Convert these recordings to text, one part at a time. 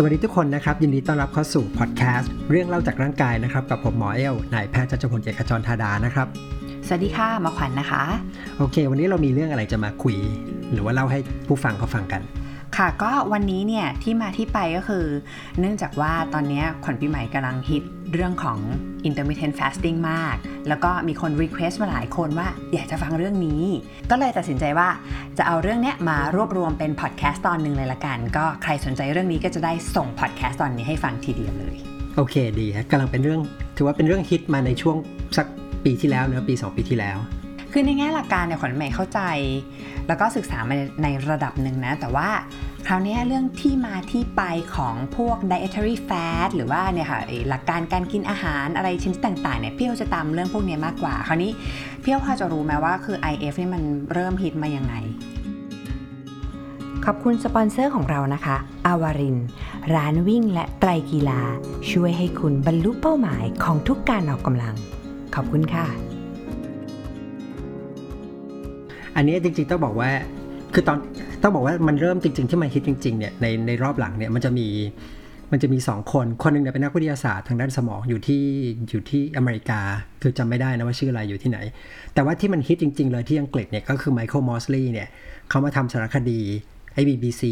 สวัสดีทุกคนนะครับ ยินดีต้อนรับเข้าสู่พอดแคสต์เรื่องเล่าจากร่างกายนะครับ กับผมหมอเอลนายแพทย์จัจพลเอกจรธาดานะครับ สวัสดีค่ะหมาขวัญนนะคะ โอเค วันนี้เรามีเรื่องอะไรจะมาคุย หรือว่าเล่าให้ผู้ฟังเขาฟังกัน ค่ะก็วันนี้เนี่ยที่มาที่ไปก็คือ เนื่องจากว่าตอนนี้ขวัญปีใหม่กำลังฮิตเรื่องของ intermittent fasting มาก แล้วก็มีคน request มาหลายคนว่าอยากจะฟังเรื่องนี้ ก็เลยตัดสินใจว่าจะเอาเรื่องเนี้ยมารวบรวมเป็นพอดแคสต์ตอนหนึ่งเลยละกัน ก็ใครสนใจเรื่องนี้ก็จะได้ส่งพอดแคสต์ตอนนี้ให้ฟังทีเดียวเลย โอเคดีฮะกำลังเป็นเรื่อง ถือว่าเป็นเรื่องฮิตมาในช่วงสักปีที่แล้วเนอะปี 2 ปีที่แล้ว คือในแง่หลักการเนี่ยขวัญใหม่เข้าใจ แล้วก็ศึกษามาในระดับหนึ่งนะ แต่ว่าคราวนี้เรื่องที่มาที่ไปของพวก dietary fat หรือว่าเนี่ยค่ะหลักการการกินอาหารอะไรชนิดต่างๆเนี่ยพี่เอจะตามเรื่องพวกนี้มากกว่า คราวนี้พี่เอพอจะรู้ไหมว่าคือ IF นี่มันเริ่มฮิตมายังไงขอบคุณสปอนเซอร์ของเรานะคะ อาวาริน ร้านวิ่งและไตรกีฬา ช่วยให้คุณบรรลุเป้าหมายของทุกการออกกำลัง ขอบคุณค่ะ อันนี้จริงๆต้องบอกว่าคือตอนต้องบอกว่ามันเริ่มจริง ๆ ที่มันฮิตจริงๆเนี่ยในในรอบหลังเนี่ยมันจะมีมันจะมีสองคน คนหนึ่งเนี่ยเป็นนักวิทยาศาสตร์ทางด้านสมองอยู่ที่อยู่ที่อเมริกา คือจำไม่ได้นะว่าชื่ออะไรอยู่ที่ไหน แต่ว่าที่มันฮิตจริง ๆ เลยที่อังกฤษเนี่ยก็คือไมเคิลมอสลีย์เนี่ยเขามาทำสารคดีไอ้ BBC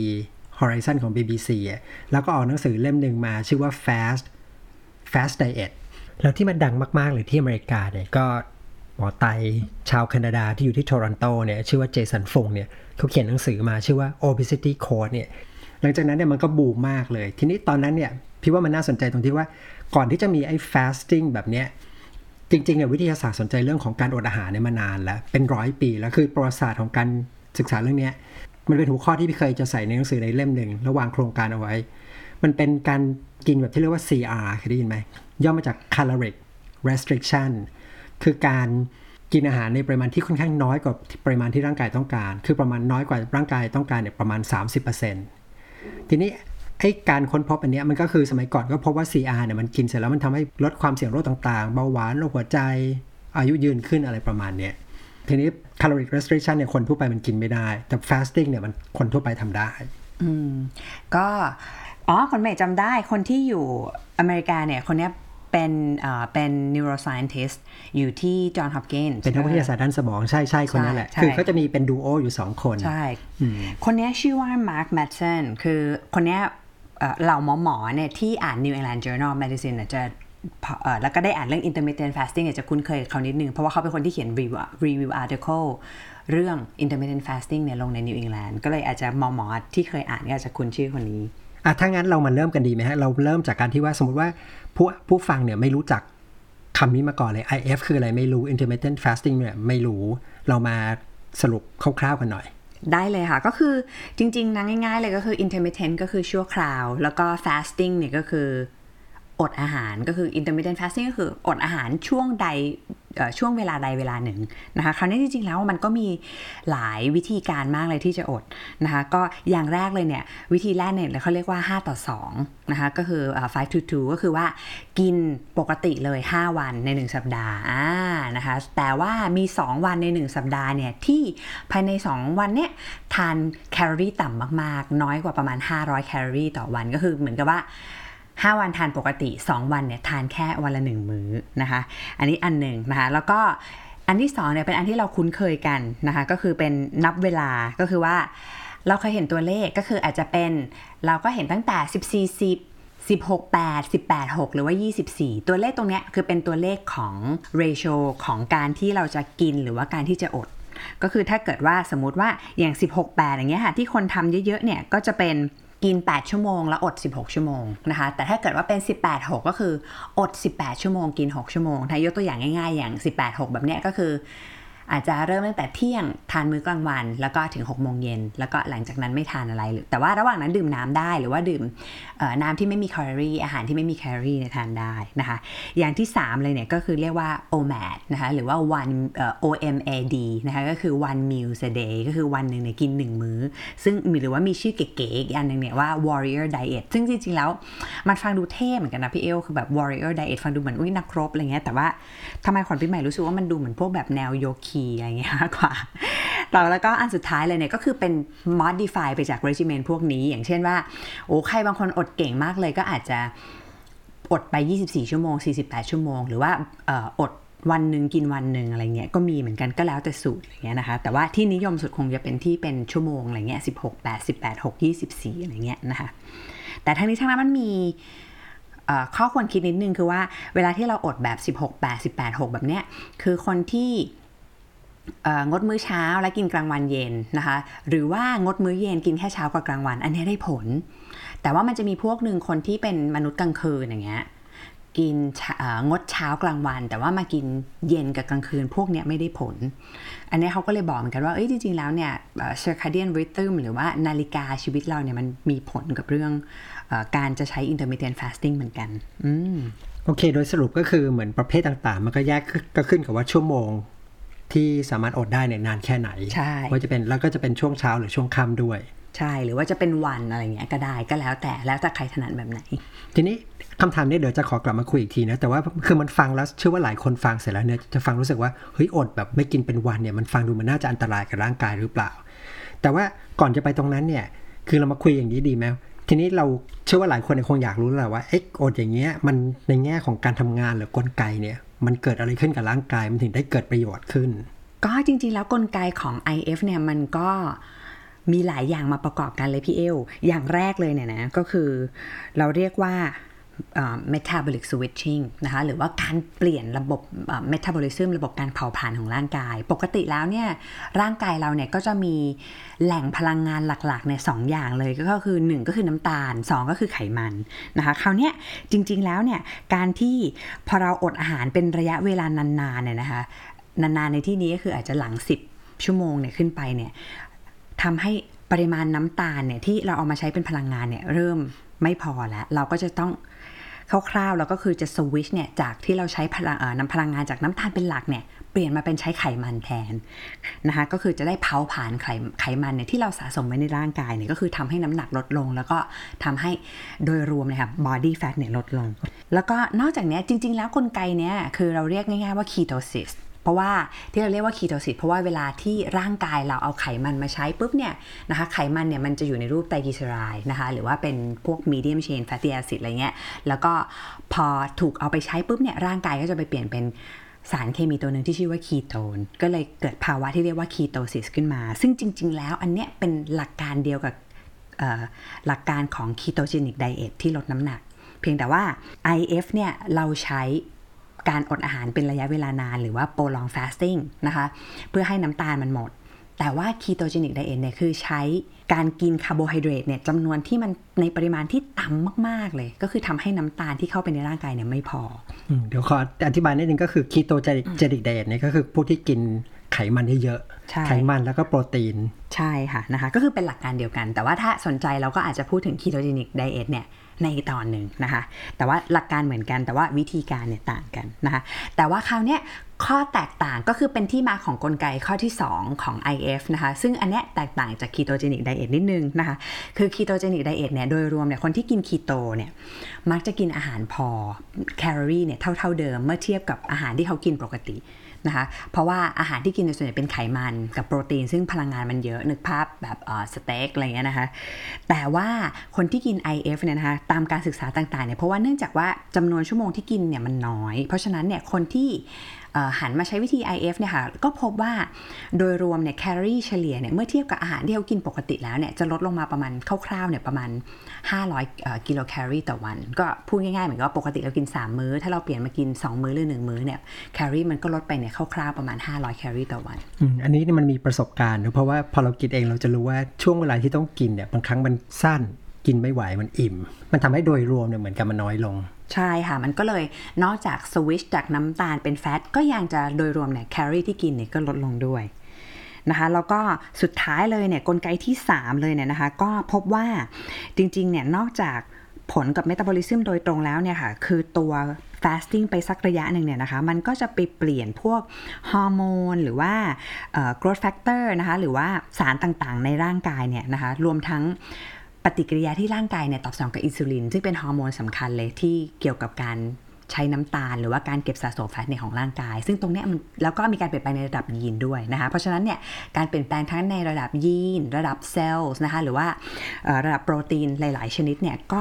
Horizon ของ BBC อะแล้วก็ออกหนังสือเล่มหนึ่งมาชื่อว่า Fast Fast Diet แล้วที่มันดังมาก ๆ เลยที่อเมริกาเนี่ยก็ หมอไตชาวแคนาดาที่อยู่ที่โตรอนโตเนี่ยชื่อว่าเจสันฟงเนี่ยเขาเขียนหนังสือมาชื่อว่า obesity code เนี่ยหลังจากนั้นเนี่ยมันก็บูมมากเลย ทีนี้ตอนนั้นเนี่ยพี่ว่ามันน่าสนใจตรงที่ว่าก่อนที่จะมีไอ้ fasting แบบเนี้ยจริงๆเนี่ยวิทยาศาสตร์สนใจเรื่องของการอดอาหารเนี่ยมานานแล้ว เป็นร้อยปีแล้วคือประวัติศาสตร์ของการศึกษาเรื่องนี้มันเป็นหัวข้อที่พี่เคยจะใส่ในหนังสือในเล่มหนึ่งระหว่างโครงการเอาไว้ มันเป็นการกินแบบที่เรียกว่า CR เคยได้ยินไหมย่อมาจาก caloric restriction คือการกินอาหารในปริมาณที่ค่อนข้างน้อยกว่าปริมาณที่ร่างกายต้องการ คือประมาณน้อยกว่าร่างกายต้องการเนี่ยประมาณ 30%ทีนี้ไอ้การค้นพบอันนี้มันก็คือสมัยก่อนก็พบว่า CR เนี่ยมันกินเสร็จแล้วมันทำให้ลดความเสี่ยงโรคต่างๆ เบาหวานโรคหัวใจ อายุยืนขึ้นอะไรประมาณเนี้ยทีนี้ caloric restriction เนี่ยคนทั่วไปมันกินไม่ได้ แต่ fasting เนี่ยมันคนทั่วไปทำได้ อืม ก็อ๋อคนใหม่จำได้คนที่อยู่อเมริกาเนี่ย คนนี้ เนี้ยเป็นเอ่อเป็น neuroscientist อยู่ที่จอห์นฮอปกินส์เป็นนักวิทยาศาสตร์ด้านสมองใช่ใช่คนนั้นแหละใช่คือเขาจะมีเป็นดูโออยู่สองคน ใช่ คนเนี้ยชื่อว่า Mark Madsen คือคนเนี้ยเอ่อเหล่าหมอหมอๆเนี่ยที่อ่าน New England Journal of Medicine เนี่ยจะพอเอ่อแล้วก็ได้อ่านเรื่อง intermittent fasting เนี่ยจะคุ้นเคยกับเขานิดนึง เพราะว่าเขาเป็นคนที่เขียน review review article เรื่อง intermittent fasting เนี่ยลงใน New England ก็เลยอาจจะหมอหมอๆที่เคยอ่านก็อาจจะคุ้นชื่อคนนี้ อะถ้างั้นเรามาเริ่มกันดีไหมฮะ เราเริ่มจากการที่ว่าสมมติว่าผู้ผู้ฟังเนี่ยไม่รู้จักคำนี้มาก่อนเลย IF คืออะไรไม่รู้ intermittent fasting เนี่ยไม่รู้ เรามาสรุปคร่าวๆกันหน่อยได้เลยค่ะ ก็คือจริง ๆนะง่าย ๆ เลยก็คือ intermittent ก็คือชั่วคราว แล้วก็ fasting เนี่ยก็คือ อดอาหารก็คือ intermittent fasting ก็คืออดอาหารช่วงใดช่วงเวลาใดเวลาหนึ่งนะคะคราวนี้จริงๆแล้วมันก็มีหลายวิธีการมากเลยที่จะอดนะคะก็อย่างแรกเลยเนี่ยวิธีแรกเนี่ยเขาเรียกว่า 5 ต่อ2นะคะก็คือเอ่อ5 to 2ก็คือว่ากินปกติเลย 5 วันใน 1 สัปดาห์อ่านะคะแต่ว่ามี 2 วันใน 1 สัปดาห์เนี่ยที่ภายใน 2 วันเนี่ยทานแคลอรี่ต่ำมากๆ น้อยกว่าประมาณ 500 แคลอรี่ต่อวันก็คือเหมือนกับว่า 5 วันทานปกติ 2 วันเนี่ยทานแค่วันละ 1 มื้อนะคะ อันนี้อันหนึ่งนะคะแล้วก็อันที่2เนี่ยเป็นอันที่เราคุ้นเคยกันนะคะก็คือเป็นนับเวลาก็คือว่า เราเคยเห็นตัวเลขก็คืออาจจะเป็นเราก็เห็นตั้งแต่ 14 10 16 8 18 6 หรือว่า 24 ตัวเลขตรงเนี้ยคือเป็นตัวเลขของ ratio ของการที่เราจะกินหรือว่าการที่จะอด ก็คือถ้าเกิดว่าสมมติว่าอย่าง 16 8 อย่างเงี้ยค่ะที่คนทำเยอะๆเนี่ยก็จะเป็น กิน 8 ชั่วโมง แล้วอด 16 ชั่วโมงนะคะ แต่ถ้าเกิดว่าเป็น 18 6 ก็คืออด 18 ชั่วโมง กิน 6 ชั่วโมงถ้ายกตัวอย่างง่ายๆ อย่าง 18 6 แบบเนี้ยก็คือ อาจจะเริ่มตั้งแต่เที่ยงทานมื้อกลางวัน แล้วก็ถึง6โมงเย็นแล้วก็หลังจากนั้นไม่ทานอะไรหรือแต่ว่าระหว่างนั้นดื่มน้ำได้หรือว่าดื่มน้ำที่ไม่มีแคลอรี่อาหารที่ไม่มีแคลอรี่เนี่ยทานได้นะคะ อย่างที่ 3 เลยเนี่ยก็คือเรียกว่า OMAD นะคะหรือว่า one OMAD นะคะก็คือ one meal a day ก็คือวันหนึ่งเนี่ยกิน 1 มื้อ ซึ่งมีหรือว่ามีชื่อเก๋ๆอีกอันหนึ่งเนี่ยว่า warrior diet ซึ่งจริงๆแล้วมันฟังดูเท่เหมือนกันนะพี่เอลคือแบบ warrior diet ฟังดูเหมือนอุ้ยนักรบอะไรเงี้ยแต่ว่าทำไมขวัญปีใหม่รู้สึกว่ามันดูเหมือนพวกแบบแนวโยคีอะไรเงี้ยมากกว่าต่อแล้วก็อันสุดท้ายเลยเนี่ยก็คือเป็น modify ไปจาก regimen พวกนี้ อย่างเช่นว่า โอ้ใครบางคนอดเก่งมากเลยก็อาจจะอดไป 24 ชั่วโมง 48 ชั่วโมง หรือว่าออดวันหนึ่งกินวันหนึ่งอะไรเงี้ยก็มีเหมือนกันก็แล้วแต่สูตรอะไรเงี้ยนะคะ แต่ว่าที่นิยมสุดคงจะเป็นที่เป็นชั่วโมงอะไรเงี้ย16 8 18 6 24 อะไรเงี้ยนะคะ แต่ทั้งนี้ทั้งนั้นมันมีข้อควรคิดนิดนึงคือว่าเวลาที่เราอดแบบ 16 8 18 6 แบบเนี้ยคือคนที่ งดมื้อเช้าและกินกลางวันเย็นนะคะ หรือว่างดมื้อเย็นกินแค่เช้ากับกลางวัน อันนี้ได้ผล แต่ว่ามันจะมีพวกหนึ่งคนที่เป็นมนุษย์กลางคืนอย่างเงี้ยกินงดเช้ากลางวัน แต่ว่ามากินเย็นกับกลางคืนพวกเนี้ยไม่ได้ผล อันนี้เขาก็เลยบอกเหมือนกันว่าเอ้ยจริงๆแล้วเนี่ยเอ่อ circadian rhythm หรือว่านาฬิกาชีวิตเราเนี่ยมันมีผลกับเรื่องอการจะใช้ intermittent fasting เหมือนกัน อืมโอเค โดยสรุปก็คือเหมือนประเภทต่างๆ มันก็แยกก็ขึ้นกับว่าชั่วโมง ที่สามารถอดได้เนี่ยนานแค่ไหนใช่ว่าจะเป็นแล้วก็จะเป็นช่วงเช้าหรือช่วงค่ำด้วย ใช่หรือว่าจะเป็นวันอะไรเงี้ยก็ได้ก็แล้วแต่แล้วแต่ใครถนัดแบบไหน ทีนี้คำถามเนี้เดี๋ยวจะขอกลับมาคุยอีกทีนะแต่ว่าคือมันฟังแล้วเชื่อว่าหลายคนฟังเสร็จแล้วเนี่ยจะฟังรู้สึกว่าเฮ้ยอดแบบไม่กินเป็นวันเนี่ยมันฟังดูมันน่าจะอันตรายกับร่างกายหรือเปล่า แต่ว่าก่อนจะไปตรงนั้นเนี่ยคือเรามาคุยอย่างนี้ดีไหมทีนี้เราเชื่อว่าหลายคนเนี่ยคงอยากรู้แล้วแหละว่าเอ๊ะอดอย่างเงี้ยมันในแง่ของการทำงานหรือกลไกเนี่ย มันเกิดอะไรขึ้นกับร่างกาย มันถึงได้เกิดประโยชน์ขึ้น ก็จริงๆ แล้วกลไกของ IF เนี่ยมันก็มีหลายอย่างมาประกอบกันเลยพี่เอล อย่างแรกเลยเนี่ยนะ ก็คือเราเรียกว่า metabolic switching นะคะหรือว่าการเปลี่ยนระบบเอ่อ metabolism ระบบการเผาผลาญของร่างกาย ปกติแล้วเนี่ยร่างกายเราเนี่ยก็จะมีแหล่งพลังงานหลักๆเนี่ยสองอย่างเลยก็คือ 1 ก็คือน้ำตาล 2 ก็คือไขมันนะคะคราวนี้จริงๆแล้วเนี่ยการที่พอเราอดอาหารเป็นระยะเวลานานๆเนี่ยนะคะนานๆในที่นี้ก็คืออาจจะหลัง 10 ชั่วโมงเนี่ยขึ้นไปเนี่ยทำให้ปริมาณน้ำตาลเนี่ยที่เราเอามาใช้เป็นพลังงานเนี่ยเริ่มไม่พอแล้ว เราก็จะต้อง คร่าวๆแล้วก็คือจะสวิชเนี่ยจากที่เราใช้พลังน้ำพลังงานจากน้ำตาลเป็นหลักเนี่ยเปลี่ยนมาเป็นใช้ไขมันแทนนะคะก็คือจะได้เผาผลาญไขไขมันเนี่ยที่เราสะสมไว้ในร่างกายเนี่ยก็คือทำให้น้ำหนักลดลง แล้วก็ทำให้โดยรวมเลยค่ะ body fat เนี่ยลดลง แล้วก็นอกจากนี้จริง ๆ แล้วกลไกเนี้ยคือเราเรียกง่ายๆว่า ketosis เพราะว่าที่เราเรียกว่า ketosis เพราะว่าเวลาที่ร่างกายเราเอาไขมันมาใช้ปุ๊บเนี่ยนะคะไขมันเนี่ยมันจะอยู่ในรูปไตรกลีเซอไรด์นะคะหรือว่าเป็นพวก medium chain fatty acid อะไรเงี้ยแล้วก็พอถูกเอาไปใช้ปุ๊บเนี่ยร่างกายก็จะไปเปลี่ยนเป็นสารเคมีตัวหนึ่งที่ชื่อว่าคีโตน ก็เลยเกิดภาวะที่เรียกว่า ketosis ขึ้นมา ซึ่งจริง ๆ แล้วอันเนี้ยเป็นหลักการเดียวกับหลักการของ ketogenic diet ที่ลดน้ำหนัก เพียงแต่ว่า IF เนี่ยเราใช้ การอดอาหารเป็นระยะเวลานาน หรือว่า prolong fasting นะคะ เพื่อให้น้ำตาลมันหมด แต่ว่า ketogenic diet เนี่ยคือใช้การกินคาร์โบไฮเดรตเนี่ยจำนวนที่มันในปริมาณที่ต่ำมาก ๆ เลย ก็คือทำให้น้ำตาลที่เข้าไปในร่างกายเนี่ยไม่พออืมเดี๋ยวขออธิบายนิดนึงก็คือคีโตเจนิกไดเอทเนี่ยก็คือพวกที่กิน ไขมันเยอะใช่ๆไขมันแล้วก็โปรตีน ใช่ค่ะนะคะก็คือเป็นหลักการเดียวกัน แต่ว่าถ้าสนใจเราก็อาจจะพูดถึง ketogenic diet เนี่ยในตอนหนึ่งนะคะ แต่ว่าหลักการเหมือนกัน แต่ว่าวิธีการเนี่ยต่างกันนะคะ แต่ว่าคราวเนี้ยข้อแตกต่างก็คือเป็นที่มาของกลไกข้อที่ 2 ของ IF นะคะ ซึ่งอันเนี้ยแตกต่างจาก ketogenic diet นิดนึงนะคะ คือ ketogenic diet เนี่ยโดยรวมเนี่ยคนที่กินคีโตเนี่ยมักจะกินอาหารพอแคลอรี่เนี่ยเท่า ๆเดิมเมื่อเทียบกับอาหารที่เขากินปกติ นะคะเพราะว่าอาหารที่กินโดยส่วนใหญ่เป็นไขมันกับโปรตีน ซึ่งพลังงานมันเยอะนึกภาพแบบสเต็กอะไรเงี้ยนะคะแต่ว่าคนที่กิน IF เนี่ยนะคะตามการศึกษาต่างๆเนี่ยเพราะว่าเนื่องจากว่าจำนวนชั่วโมงที่กินเนี่ยมันน้อย เพราะฉะนั้นเนี่ยคนที่ หันมาใช้วิธี IF เนี่ยค่ะก็พบว่าโดยรวมเนี่ยแคลอรี่เฉลี่ยเนี่ยเมื่อเทียบกับอาหารที่เขากินปกติแล้วเนี่ยจะลดลงมาประมาณคร่าวๆเนี่ยประมาณ 500กิโลแคลอรี่ต่อวัน ก็พูดง่ายๆเหมือนกับปกติเรากิน 3 มื้อ ถ้าเราเปลี่ยนมากิน 2 มื้อหรือ 1 มื้อเนี่ยแคลอรี่มันก็ลดไปเนี่ยคร่าวๆประมาณ 500แคลอรี่ต่อวันอันนี้มันมีประสบการณ์นะเพราะว่าพอเรากินเองเราจะรู้ว่าช่วงเวลาที่ต้องกินเนี่ยบางครั้งมันสั้นกินไม่ไหวมันอิ่ม มันทำให้โดยรวมเนี่ยเหมือนกับมันน้อยลง ใช่ค่ะ มันก็เลยนอกจากสวิชจากน้ำตาลเป็น fat ก็ยังจะโดยรวมเนี่ยแคลอรี่ที่กินเนี่ยก็ลดลงด้วยนะคะแล้วก็สุดท้ายเลยเนี่ยกลไกที่ 3 เลยเนี่ยนะคะก็พบว่าจริงๆเนี่ยนอกจากผลกับเมตาบอลิซึมโดยตรงแล้วเนี่ยค่ะคือตัว fasting ไปสักระยะหนึ่งเนี่ยนะคะมันก็จะไปเปลี่ยนพวกฮอร์โมนหรือว่า growth factor นะคะหรือว่าสารต่างๆในร่างกายเนี่ยนะคะรวมทั้ง ปฏิกิริยาที่ร่างกายเนี่ยตอบสนองกับอินซูลิน ซึ่งเป็นฮอร์โมนสำคัญเลยที่เกี่ยวกับการใช้น้ำตาล หรือว่าการเก็บสะสมแฟตในของร่างกาย ซึ่งตรงนี้มันแล้วก็มีการเปลี่ยนแปลงในระดับยีนด้วยนะคะเพราะฉะนั้นเนี่ยการเปลี่ยนแปลงทั้งในระดับยีน ระดับเซลล์นะคะหรือว่าระดับโปรตีนหลาย ๆ ชนิดเนี่ยก็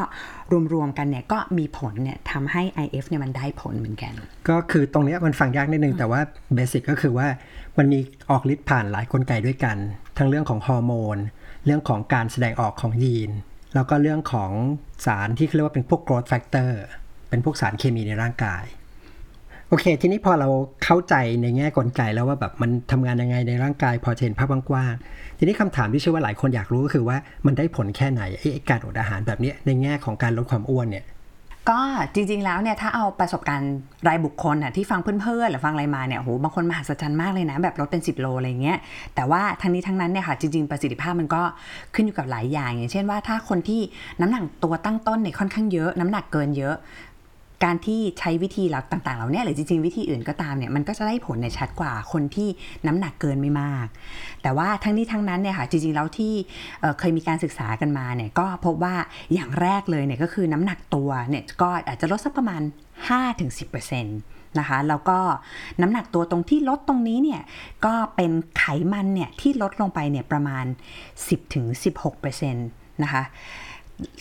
รวม ๆ กันเนี่ยก็มีผลเนี่ยทำให้ IF เนี่ยมันได้ผลเหมือนกัน ก็คือตรงเนี้ยมันฟังยากนิดนึง แต่ว่าเบสิกก็คือว่ามันมีออกฤทธิ์ผ่านหลายกลไกด้วยกัน ทั้งเรื่องของฮอร์โมน เรื่องของการแสดงออกของยีน แล้วก็เรื่องของสารที่เรียกว่าเป็นพวก growth factor เป็นพวกสารเคมีในร่างกาย โอเค ทีนี้พอเราเข้าใจในแง่กลไกแล้วว่าแบบมันทำงานยังไงในร่างกาย พอเห็นภาพกว้างๆทีนี้คำถามที่เชื่อว่าหลายคนอยากรู้ก็คือว่ามันได้ผลแค่ไหนไอ้ไอการอดอาหารแบบนี้ในแง่ของการลดความอ้วนเนี่ย ก็จริงๆแล้วเนี่ยถ้าเอาประสบการณ์รายบุคคลน่ะที่ฟังเพื่อนๆหรือฟังอะไรมาเนี่ยโหบางคนมหัศจรรย์มากเลยนะ แบบลดเป็น 10 โลอะไรเงี้ยแต่ว่าทั้งนี้ทั้งนั้นเนี่ยค่ะจริงๆประสิทธิภาพมันก็ขึ้นอยู่กับหลายอย่าง อย่างเช่นว่าถ้าคนที่น้ำหนักตัวตั้งต้นเนี่ยค่อนข้างเยอะ น้ำหนักเกินเยอะ การที่ใช้วิธีเหล่าต่างๆเหล่าเนี้ยหรือจริงๆวิธีอื่นก็ตามเนี่ยมันก็จะได้ผลในชัดกว่าคนที่น้ำหนักเกินไม่มาก แต่ว่าทั้งนี้ทั้งนั้นเนี่ยค่ะจริงๆแล้วที่เคยมีการศึกษากันมาเนี่ยก็พบว่าอย่างแรกเลยเนี่ยก็คือน้ำหนักตัวเนี่ยก็อาจจะลดสักประมาณ 5-10%นะคะแล้วก็น้ำหนักตัวตรงที่ลดตรงนี้เนี่ยก็เป็นไขมันเนี่ยที่ลดลงไปเนี่ยประมาณ 10-16%นะคะ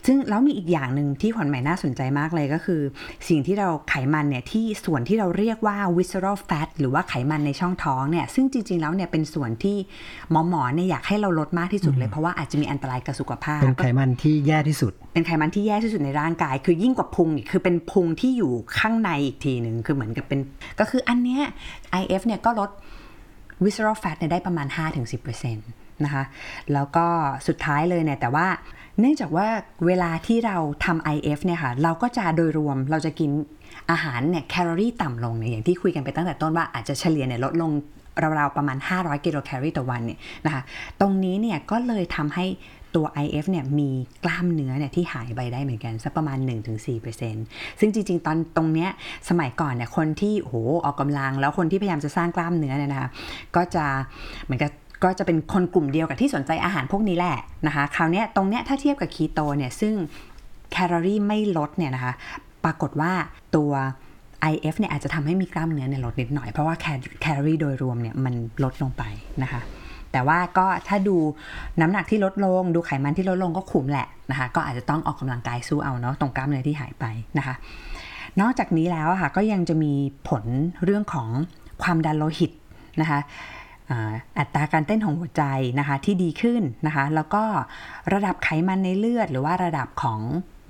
ซึ่งแล้วมีอีกอย่างหนึ่งที่ขวัญใหม่น่าสนใจมากเลยก็คือ สิ่งที่เราไขมันเนี่ยที่ส่วนที่เราเรียกว่า visceral fat หรือว่าไขมันในช่องท้องเนี่ยซึ่งจริง ๆ แล้วเนี่ยเป็นส่วนที่หมอหมอเนี่ยอยากให้เราลดมากที่สุดเลยเพราะว่าอาจจะมีอันตรายกับสุขภาพ เป็นไขมันที่แย่ที่สุด เป็นไขมันที่แย่ที่สุดในร่างกาย คือยิ่งกว่าพุงอีกคือเป็นพุงที่อยู่ข้างในอีกทีหนึ่งคือเหมือนกับเป็น ก็คืออันเนี้ย IF เนี่ยก็ลด visceral fat เนี่ยได้ประมาณ 5-10% นะคะแล้วก็สุดท้ายเลยเนี่ยแต่ว่าเนื่องจากว่าเวลาที่เราทำ IF เนี่ยค่ะเราก็จะโดยรวมเราจะกินอาหารเนี่ยแคลอรี่ต่ำลงเนี่ยอย่างที่คุยกันไปตั้งแต่ต้นว่าอาจจะเฉลี่ยเนี่ยลดลงราวๆประมาณ 500 กิโลแคลอรี่ต่อวันเนี่ยนะคะตรงนี้เนี่ยก็เลยทำให้ตัว IF เนี่ยมีกล้ามเนื้อเนี่ยที่หายไปได้เหมือนกันสักประมาณ 1-4%ซึ่งจริงๆ ตอนตรงเนี้ยสมัยก่อนเนี่ยคนที่โหออกกำลัง แล้วคนที่พยายามจะสร้างกล้ามเนื้อเนี่ยนะคะก็จะเหมือนกับ ก็จะเป็นคนกลุ่มเดียวกับที่สนใจอาหารพวกนี้แหละนะคะคราวนี้ตรงเนี้ยถ้าเทียบกับคีโตเนี่ยซึ่งแคลอรี่ไม่ลดเนี่ยนะคะปรากฏว่าตัว IF เนี่ยอาจจะทำให้มีกล้ามเนื้อเนี่ยลดนิดหน่อย เพราะว่าแคลอรี่โดยรวมเนี่ยมันลดลงไปนะคะแต่ว่าก็ถ้าดูน้ำหนักที่ลดลง ดูไขมันที่ลดลงก็คุ้มแหละนะคะก็อาจจะต้องออกกำลังกายสู้เอาเนาะตรงกล้ามเนื้อที่หายไปนะคะ นอกจากนี้แล้วค่ะก็ยังจะมีผลเรื่องของความดันโลหิตนะคะ อ่าอัตราการเต้นของหัวใจนะคะที่ดีขึ้นนะคะ แล้วก็ระดับไขมันในเลือด หรือว่าระดับของ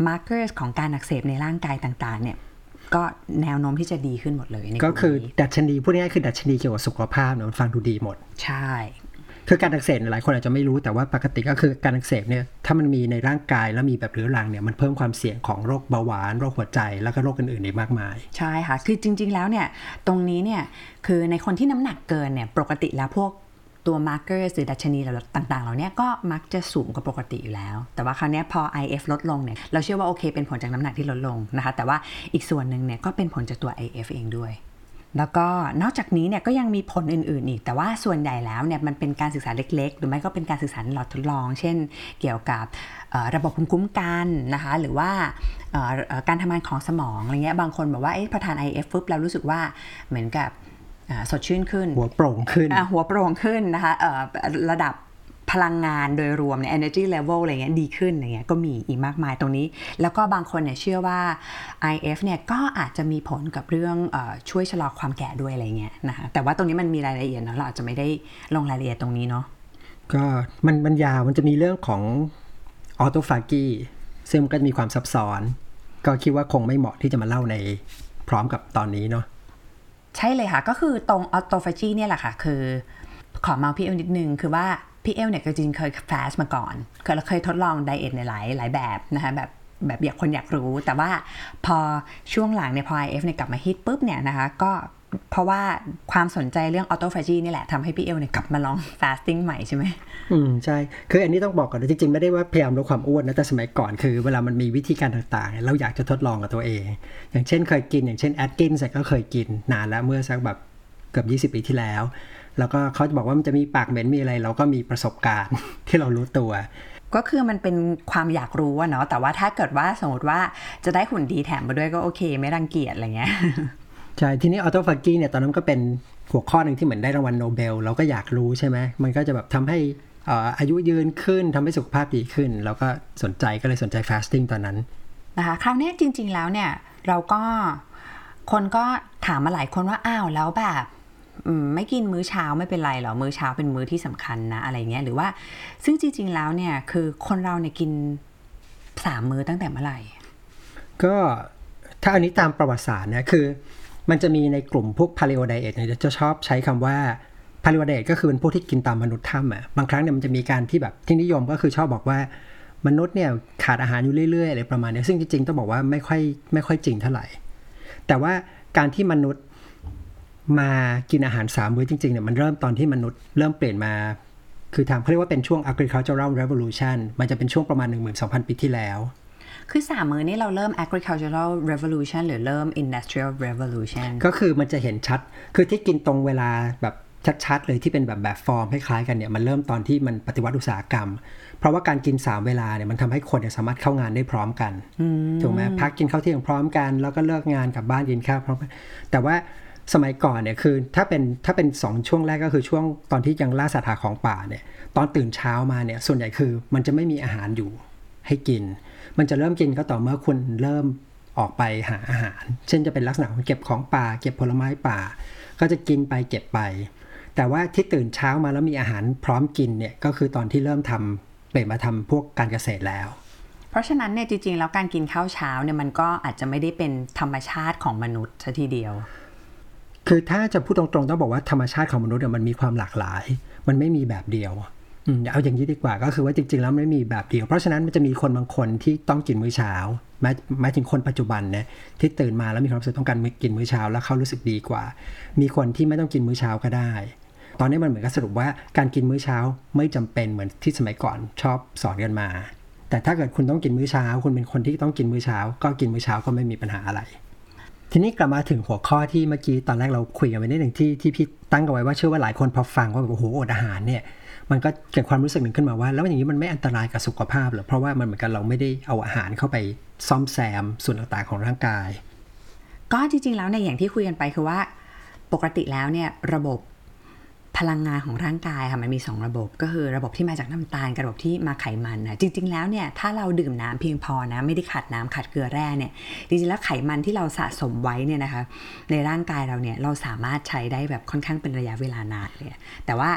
markers ของการอักเสบในร่างกายต่างๆเนี่ยก็แนวโน้มที่จะดีขึ้นหมดเลยในก็คือลุ่มนี้ดัชนีพูดง่ายๆคือดัชนีเกี่ยวกับสุขภาพเนอะมันฟังดูดีหมด ใช่ คือการอักเสบหลายคนอาจจะไม่รู้แต่ว่าปกติก็คือการอักเสบเนี่ยถ้ามันมีในร่างกายแล้วมีแบบเรื้อรังเนี่ยมันเพิ่มความเสี่ยงของโรคเบาหวานโรคหัวใจแล้วก็โรคอื่นๆอีกมากมาย ใช่ค่ะ คือจริง ๆ แล้วเนี่ยตรงนี้เนี่ยคือในคนที่น้ำหนักเกินเนี่ยปกติแล้วพวกตัวมาร์เกอร์หรือดัชนีต่างๆ เหล่านี้ก็มักจะสูงกว่าปกติอยู่แล้ว แต่ว่าคราวนี้พอ IF ลดลงเนี่ย เราเชื่อว่าโอเคเป็นผลจากน้ำหนักที่ลดลงนะคะ แต่ว่าอีกส่วนหนึ่งเนี่ยก็เป็นผลจากตัว IF เองด้วย แล้วก็นอกจากนี้เนี่ยก็ยังมีผลอื่นๆอีก แต่ว่าส่วนใหญ่แล้วเนี่ยมันเป็นการศึกษาเล็กๆ หรือไม่ก็เป็นการศึกษาในหลอดทดลอง เช่น เกี่ยวกับเอ่อระบบภูมิคุ้มกันนะคะ หรือว่าเอ่อเอ่อการทำงานของสมองอะไรเงี้ย บางคนบอกว่าเอ๊ะพอทาน IF ปุ๊บเรารู้สึกว่าเหมือนกับอ่าสดชื่นขึ้น หัวโปร่งขึ้นอะหัวโปร่งขึ้นนะคะเอ่อระดับ พลังงานโดยรวมเนี่ย energy level อะไรเงี้ยดีขึ้นอะไรเงี้ยก็มีอีกมากมายตรงนี้ แล้วก็บางคนเนี่ยเชื่อว่า IF เนี่ยก็อาจจะมีผลกับเรื่องเออช่วยชะลอความแก่ด้วยอะไรเงี้ยนะคะแต่ว่าตรงนี้มันมีรายละเอียดเนอะเราอาจจะไม่ได้ลงรายละเอียดตรงนี้เนาะก็มันมันยาวมันจะมีเรื่องของออโตฟากีซึ่งมันก็จะมีความซับซ้อน ก็คิดว่าคงไม่เหมาะที่จะมาเล่าในพร้อมกับตอนนี้เนาะใช่เลยค่ะ ก็คือตรงออโตฟาจีเนี่ยแหละค่ะ คือขอเมาพี่เอลนิดนึงคือว่า พี่เอลเนี่ยจริงเคยฟาสมาก่อน เคยเคยทดลองไดเอทในหลายหลายแบบนะคะแบบแบบอยากคนอยากรู้ แต่ว่าพอช่วงหลังเนี่ยพอ IF เนี่ยกลับมาฮิตปุ๊บเนี่ยนะคะก็เพราะว่าความสนใจเรื่อง autophagy นี่แหละทำให้พี่เอลเนี่ยกลับมาลอง fasting ใหม่ใช่ไหมอืมใช่ คืออันนี้ต้องบอกก่อนนะจริงๆ ไม่ได้ว่าพยายามลดความอ้วนนะ แต่สมัยก่อนคือเวลามันมีวิธีการต่างๆเนี่ยเราอยากจะทดลองกับตัวเอง อย่างเช่นเคยกิน อย่างเช่น Atkins ก็เคยกินนานแล้วเมื่อสักแบบเกือบ 20 ปีที่แล้ว แล้วก็เขาจะบอกว่ามันจะมีปากเหม็นมีอะไร เราก็มีประสบการณ์ที่เรารู้ตัว ก็คือมันเป็นความอยากรู้อะเนาะแต่ว่าถ้าเกิดว่าสมมติว่าจะได้หุ่นดีแถมมาด้วยก็โอเค ไม่รังเกียจอะไรเงี้ยใช่ทีนี้ autophagy เนี่ยตอนนั้นก็เป็นหัวข้อหนึ่งที่เหมือนได้รางวัลโนเบล เราก็อยากรู้ใช่ไหมมันก็จะแบบทำให้เอ่ออายุยืนขึ้นทำให้สุขภาพดีขึ้น แล้วก็สนใจก็เลยสนใจ fasting ตอนนั้นนะคะคราวเนี้ยจริง ๆแล้วเนี่ยเราก็คนก็ถามมาหลายคนว่าอ้าวแล้วแบบอืม ไม่กินมื้อเช้าไม่เป็นไรหรอมื้อเช้าเป็นมื้อที่สำคัญนะอะไรเงี้ยหรือว่าซึ่งจริง ๆ แล้วเนี่ยคือคนเราเนี่ยกินสามมื้อตั้งแต่เมื่อไหร่ก็ถ้าอันนี้ตามประวัติศาสตร์นะคือ มันจะมีในกลุ่มพวก Paleo diet เนี่ยจะชอบใช้คำว่า Paleo diet ก็คือเป็นพวกที่กินตามมนุษย์ถ้ำอะบางครั้งเนี่ยมันจะมีการที่แบบที่นิยมก็คือชอบบอกว่ามนุษย์เนี่ยขาดอาหารอยู่เรื่อยๆอะไรประมาณเนี้ยซึ่งจริงๆต้องบอกว่าไม่ค่อยไม่ค่อยจริงเท่าไหร่ แต่ว่าการที่มนุษย์ มากินอาหารสามมื้อจริงๆเนี่ยมันเริ่มตอนที่มนุษย์เริ่มเปลี่ยนมา คือทำเขาเรียกว่าเป็นช่วง agricultural revolution มันจะเป็นช่วงประมาณ 12,000 ปีที่แล้วคือสามมื้อนี้เราเริ่ม agricultural revolution หรือเริ่ม industrial revolution ก็คือมันจะเห็นชัด คือที่กินตรงเวลาแบบชัดๆเลยที่เป็นแบบแบบฟอร์มคล้ายๆกันเนี่ยมันเริ่มตอนที่มันปฏิวัติอุตสาหกรรม เพราะว่าการกิน 3 เวลาเนี่ยมันทำให้คนเนี่ยสามารถเข้างานได้พร้อมกันถูกไหมพักกินข้าวเที่ยงพร้อมกัน แล้วก็เลิกงานกลับบ้านกินข้าวพร้อมกันแต่ว่า สมัยก่อนเนี่ยคือถ้าเป็นถ้าเป็นสองช่วงแรกก็คือช่วงตอนที่ยังล่าสัตว์หาของป่าเนี่ยตอนตื่นเช้ามาเนี่ยส่วนใหญ่คือมันจะไม่มีอาหารอยู่ให้กิน มันจะเริ่มกินก็ต่อเมื่อคุณเริ่มออกไปหาอาหาร เช่นจะเป็นลักษณะของเก็บของป่า เก็บผลไม้ป่า ก็จะกินไปเก็บไป แต่ว่าที่ตื่นเช้ามาแล้วมีอาหารพร้อมกินเนี่ยก็คือตอนที่เริ่มทำเปลี่ยนมาทำพวกการเกษตรแล้ว เพราะฉะนั้นเนี่ยจริงๆแล้วการกินข้าวเช้าเนี่ยมันก็อาจจะไม่ได้เป็นธรรมชาติของมนุษย์ซะทีเดียว คือถ้าจะพูดตรงๆต้องบอกว่าธรรมชาติของมนุษย์มันมีความหลากหลาย มันไม่มีแบบเดียวเอาอย่างนี้ดีกว่าก็คือว่าจริงๆแล้วไม่มีแบบเดียว เพราะฉะนั้นมันจะมีคนบางคนที่ต้องกินมื้อเช้าหมายหมายถึงคนปัจจุบันนะที่ตื่นมาแล้วมีความรู้สึกต้องการกินมื้อเช้าแล้วเขารู้สึกดีกว่า มีคนที่ไม่ต้องกินมื้อเช้าก็ได้ ตอนนี้มันเหมือนกับสรุปว่าการกินมื้อเช้าไม่จำเป็นเหมือนที่สมัยก่อนชอบสอนกันมา แต่ถ้าเกิดคุณต้องกินมื้อเช้า คุณเป็นคนที่ต้องกินมื้อเช้า ก็กินมื้อเช้าก็ไม่มีปัญหาอะไร ทีนี้กลับมาถึงหัวข้อที่เมื่อกี้ตอนแรกเราคุยกันไปนิดหนึ่งที่ที่พี่ตั้งกันไว้ว่าเชื่อว่าหลายคนพอฟังว่าแบบโอ้โหอดอาหารเนี่ยมันก็เกิดความรู้สึกหนึ่งขึ้นมาว่า แล้วอย่างนี้มันไม่อันตรายกับสุขภาพหรอเพราะว่ามันเหมือนกันเราไม่ได้เอาอาหารเข้าไปซ่อมแซมส่วนต่างๆของร่างกาย ก็จริงๆแล้วในอย่างที่คุยกันไปคือว่า ปกติแล้วเนี่ยระบบ พลังงานของร่างกายค่ะมันมี 2 ระบบ ก็คือระบบที่มาจากน้ำตาลกับระบบที่มาไขมันนะจริง ๆ แล้วเนี่ยถ้าเราดื่มน้ำเพียงพอนะไม่ได้ขาดน้ำขาดเกลือแร่เนี่ยจริงๆแล้วไขมันที่เราสะสมไว้เนี่ยนะคะในร่างกายเราเนี่ยเราสามารถใช้ได้แบบค่อนข้างเป็นระยะเวลานานเลยแต่ว่า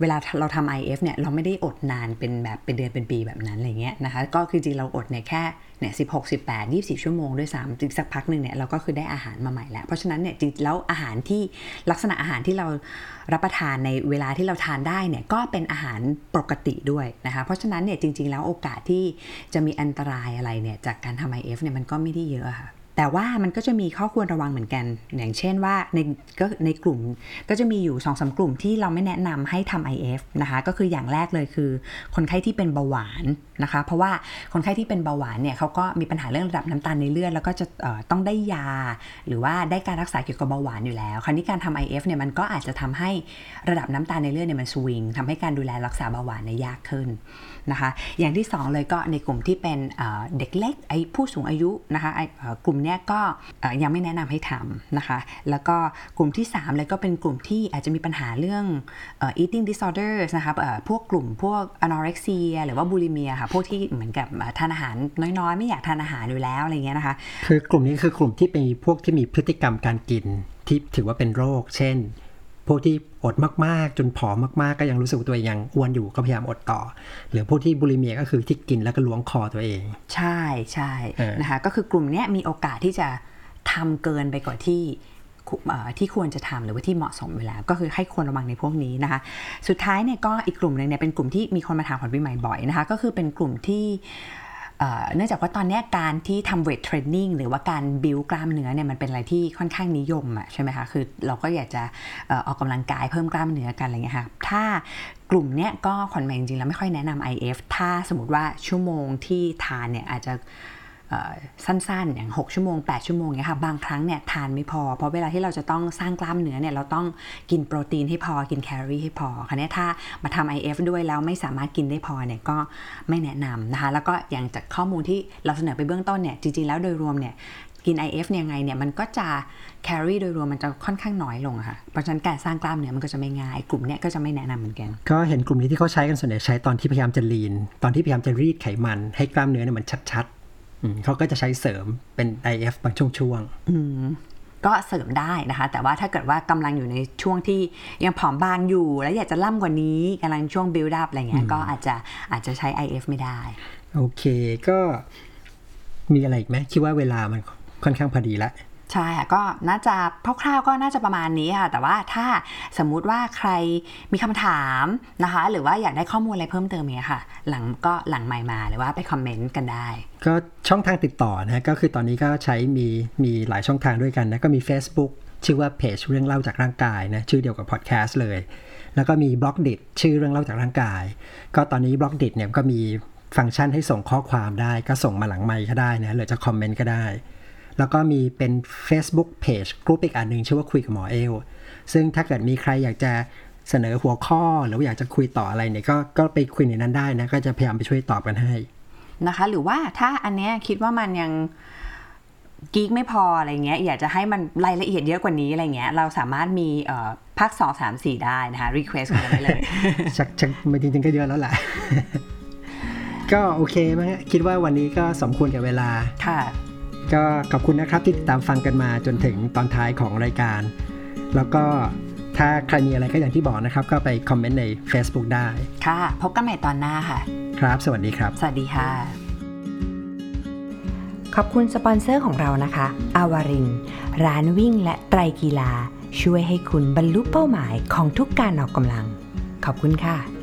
เวลาเราทำ IF เนี่ยเราไม่ได้อดนานเป็นแบบเป็นเดือนเป็นปีแบบนั้นอะไรเงี้ยนะคะก็คือจริงเราอดเนี่ยแค่เนี่ยสิบหกสิบแปดยี่สิบชั่วโมงด้วยซ้ำจริงสักพักหนึ่งเนี่ยเราก็คือได้อาหารมาใหม่แล้ว เพราะฉะนั้นเนี่ยจริงแล้วอาหารที่ลักษณะอาหารที่เรารับประทานในเวลาที่เราทานได้เนี่ยก็เป็นอาหารปกติด้วยนะคะเพราะฉะนั้นเนี่ยจริง ๆ แล้วโอกาสที่จะมีอันตรายอะไรเนี่ยจากการทำ IF เนี่ยมันก็ไม่ได้เยอะค่ะ แต่ว่ามันก็จะมีข้อควรระวังเหมือนกัน อย่างเช่นว่าในก็ในกลุ่มก็จะมีอยู่2อสกลุ่มที่เราไม่แนะนำให้ทำ IF นะคะ ก็คืออย่างแรกเลยคือ คนไข้ที่เป็นเบาหวานนะคะ เพราะว่าคนไข้ที่เป็นเบาหวานเนี่ยเขาก็มีปัญหาเรื่องระดับน้ำตาลในเลือดแล้วก็จะต้องได้ยา หรือว่าได้การรักษาเกี่ยวกับเบาหวานอยู่แล้ว คราวนี้การทำ IF เนี่ยมันก็อาจจะทำให้ระดับน้ำตาลในเลือดเนี่ยมันสวิงทำให้การดูแลรักษาเบาหวานเนี่ยยากขึ้นนะคะ อย่างที่ 2 เลยก็ในกลุ่มที่เป็นเด็กเล็กไอ้ผู้สูงอายุนะคะไอ้กลุ่มนี้ยก็ยังไม่แนะนำให้ทำนะคะ แล้วก็กลุ่มที่3เลยก็เป็นกลุ่มที่อาจจะมีปัญหาเรื่อง eating disorders นะคะพวกกลุ่มพวก anorexia หรือว่า bulimia ค่ะ พวกที่เหมือนกับทานอาหารน้อยๆ ไม่อยากทานอาหารอยู่แล้วอะไรเงี้ยนะคะ คือกลุ่มนี้คือกลุ่มที่เป็นพวกที่มีพฤติกรรมการกินที่ถือว่าเป็นโรค เช่น พวกที่อดมากๆ จนผอมมากๆ ก็ยังรู้สึกว่าตัวเองยังอ้วนอยู่ก็พยายามอดต่อ หรือพวกที่บุลิเมียก็คือที่กินแล้วก็ล้วงคอตัวเอง ใช่ใช่เออนะคะก็คือกลุ่มเนี้ยมีโอกาสที่จะทำเกินไปกว่าที่คุเอ่อที่ควรจะทำหรือว่าที่เหมาะสมเวลาก็คือให้ควรระวังในพวกนี้นะคะ สุดท้ายเนี่ยก็อีกกลุ่มหนึงเนี่ยเป็นกลุ่มที่มีคนมาถามขวัญปีใหม่บ่อยนะคะ ก็คือเป็นกลุ่มที่ เนื่องจากว่าตอนนี้การที่ทำเวทเทรนนิ่งหรือว่าการบิวกล้ามเนื้อเนี่ยมันเป็นอะไรที่ค่อนข้างนิยมอะใช่ไหมคะคือเราก็อยากจะออกกกำลังกายเพิ่มกล้ามเนื้อกันอะไรเงี้ยค่ะถ้ากลุ่มเนี้ยก็ขอนแมงจริงๆแล้วไม่ค่อยแนะนำ IF ถ้าสมมติว่าชั่วโมงที่ทานเนี่ยอาจจะ สั้นๆ อย่าง 6 ชั่วโมง 8 ชั่วโมงเนี่ยค่ะบางครั้งเนี่ยทานไม่พอ เพราะเวลาที่เราจะต้องสร้างกล้ามเนื้อเนี่ยเราต้องกินโปรตีนให้พอกินแคลอรี่ให้พอคราวนี้ถ้ามาทำ IF ด้วยแล้วไม่สามารถกินได้พอเนี่ยก็ไม่แนะนำนะคะ แล้วก็อย่างจากข้อมูลที่เราเสนอไปเบื้องต้นเนี่ยจริงๆแล้วโดยรวมเนี่ยกิน IF เนี่ยยังไงเนี่ยมันก็จะแคลอรี่โดยรวมมันจะค่อนข้างน้อยลงค่ะ เพราะฉะนั้นการสร้างกล้ามเนื้อมันก็จะไม่ง่าย กลุ่มเนี้ยก็จะไม่แนะนำเหมือนกัน ก็เห็นกลุ่มนี้ที่เขาใช้กันส่วนใหญ่ใช้ตอนที่พยายามจะลีน ตอนที่พยายามจะรีดไขมันให้กล้ามเนื้อเนี่ยมันชัดๆ เขาก็จะใช้เสริมเป็น IF บางช่วงก็เสริมได้นะคะ แต่ว่าถ้าเกิดว่ากำลังอยู่ในช่วงที่ยังผอมบางอยู่ แล้วอยากจะล่ำกว่านี้กำลังช่วง build up อะไรเงี้ยก็อาจจะอาจจะใช้ IF ไม่ได้ๆโอเคก็มีอะไรอีกไหมคิดว่าเวลามันค่อนข้างพอดีละ ใช่ค่ะก็น่าจะคร่าวๆก็น่าจะประมาณนี้ค่ะ แต่ว่าถ้าสมมุติว่าใครมีคำถามนะคะ หรือว่าอยากได้ข้อมูลอะไรเพิ่มเติมเนี้ยค่ะ หลังก็หลังใหม่มาหรือว่าไปคอมเมนต์กันได้ ก็ช่องทางติดต่อนะก็คือตอนนี้ก็ใช้มีมีหลายช่องทางด้วยกันนะก็มี Facebook ชื่อว่าเพจเรื่องเล่าจากร่างกายนะชื่อเดียวกับพอดแคสต์เลย แล้วก็มี Blockdit ชื่อเรื่องเล่าจากร่างกาย ก็ตอนนี้ Blockdit เนี่ยก็มีฟังก์ชันให้ส่งข้อความได้ ก็ส่งมาหลังไมค์ก็ได้นะหรือจะคอมเมนต์ก็ได้ แล้วก็มีเป็น Facebook Page กลุ่มอีกอันหนึ่งชื่อว่าคุยกับหมอเอล ซึ่งถ้าเกิดมีใครอยากจะเสนอหัวข้อหรือว่าอยากจะคุยต่ออะไรเนี่ยก็ก็ไปคุยในนั้นได้นะ ก็จะพยายามไปช่วยตอบกันให้นะคะ หรือว่าถ้าอันเนี้ยคิดว่ามันยัง geek ไม่พออะไรเงี้ย อยากจะให้มันรายละเอียดเยอะกว่านี้อะไรเงี้ย เราสามารถมีเอ่อภาคสองสามสี่ได้นะคะ request กันได้เลยชักชักไม่จริงๆก็เยอะแล้วแหละก็โอเคมั้งฮะคิดว่าวันนี้ก็สมควรกับเวลาค่ะ ก็ขอบคุณนะครับที่ติดตามฟังกันมาจนถึงตอนท้ายของรายการ แล้วก็ถ้าใครมีอะไรก็อย่างที่บอกนะครับ ก็ไปคอมเมนต์ใน Facebook ได้ ค่ะ พบกันใหม่ตอนหน้าค่ะ ครับ สวัสดีครับ สวัสดีค่ะ ขอบคุณสปอนเซอร์ของเรานะคะ อาวาริน ร้านวิ่งและไตรกีฬา ช่วยให้คุณบรรลุเป้าหมายของทุกการออกกำลัง ขอบคุณค่ะ